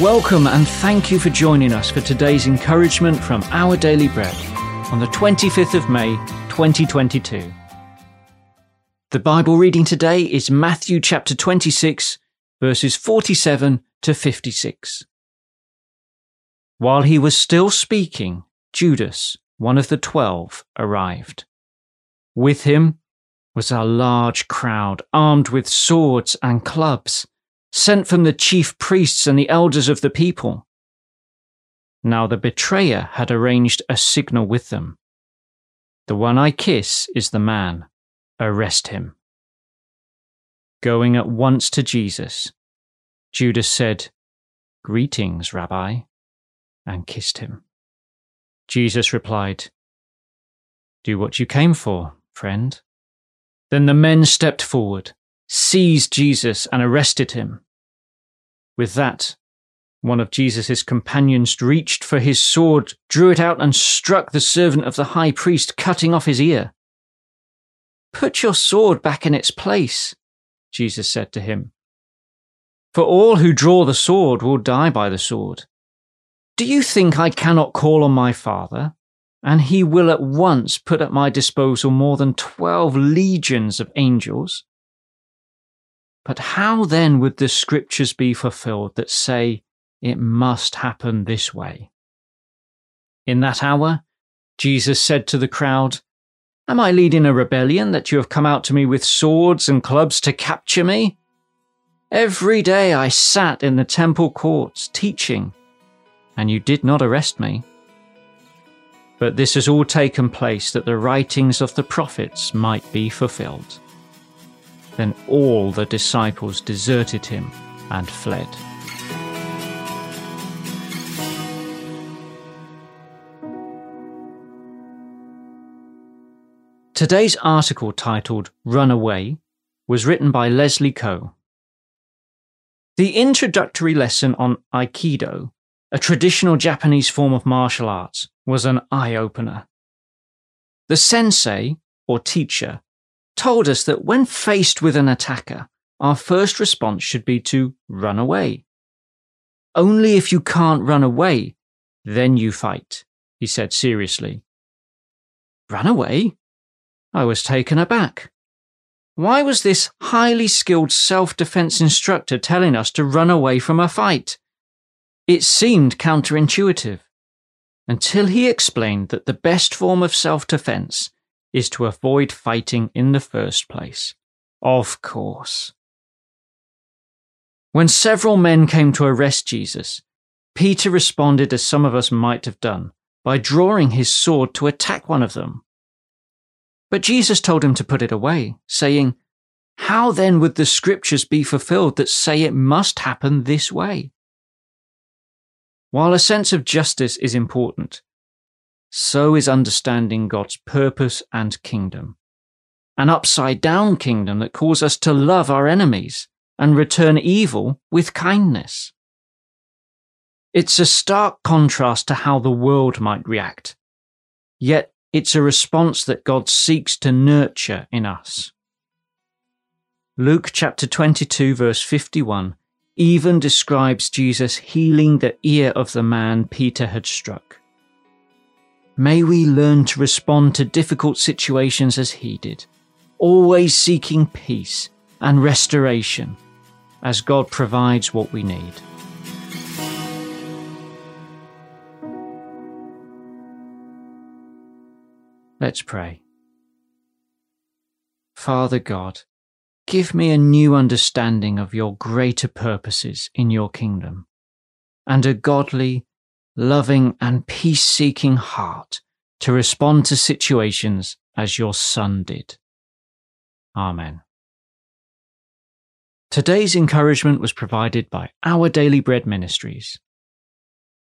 Welcome and thank you for joining us for today's encouragement from Our Daily Bread on the 25th of May, 2022. The Bible reading today is Matthew chapter 26, verses 47 to 56. While he was still speaking, Judas, one of the twelve, arrived. With him was a large crowd armed with swords and clubs sent from the chief priests and the elders of the people. Now the betrayer had arranged a signal with them. The one I kiss is the man. Arrest him. Going at once to Jesus, Judas said, Greetings, Rabbi, and kissed him. Jesus replied, Do what you came for, friend. Then the men stepped forward seized Jesus and arrested him. With that, one of Jesus' companions reached for his sword, drew it out, and struck the servant of the high priest, cutting off his ear. Put your sword back in its place, Jesus said to him. For all who draw the sword will die by the sword. Do you think I cannot call on my Father, and he will at once put at my disposal more than twelve legions of angels? But how then would the scriptures be fulfilled that say it must happen this way? In that hour, Jesus said to the crowd, Am I leading a rebellion that you have come out to me with swords and clubs to capture me? Every day I sat in the temple courts teaching, and you did not arrest me. But this has all taken place that the writings of the prophets might be fulfilled. Then all the disciples deserted him and fled. Today's article titled Run Away was written by Leslie Koh. The introductory lesson on Aikido, a traditional Japanese form of martial arts, was an eye opener. The sensei, or teacher, told us that when faced with an attacker, our first response should be to run away. Only if you can't run away, then you fight, he said seriously. Run away? I was taken aback. Why was this highly skilled self defense instructor telling us to run away from a fight? It seemed counterintuitive until he explained that the best form of self defense is to avoid fighting in the first place. Of course. When several men came to arrest Jesus, Peter responded as some of us might have done by drawing his sword to attack one of them. But Jesus told him to put it away, saying, How then would the scriptures be fulfilled that say it must happen this way? While a sense of justice is important, so is understanding God's purpose and kingdom. An upside down kingdom that calls us to love our enemies and return evil with kindness. It's a stark contrast to how the world might react, yet it's a response that God seeks to nurture in us. Luke chapter 22, verse 51 even describes Jesus healing the ear of the man Peter had struck. May we learn to respond to difficult situations as he did, always seeking peace and restoration as God provides what we need. Let's pray. Father God, give me a new understanding of your greater purposes in your kingdom and a godly, loving, and peace seeking heart to respond to situations as your Son did. Amen. Today's encouragement was provided by Our Daily Bread Ministries.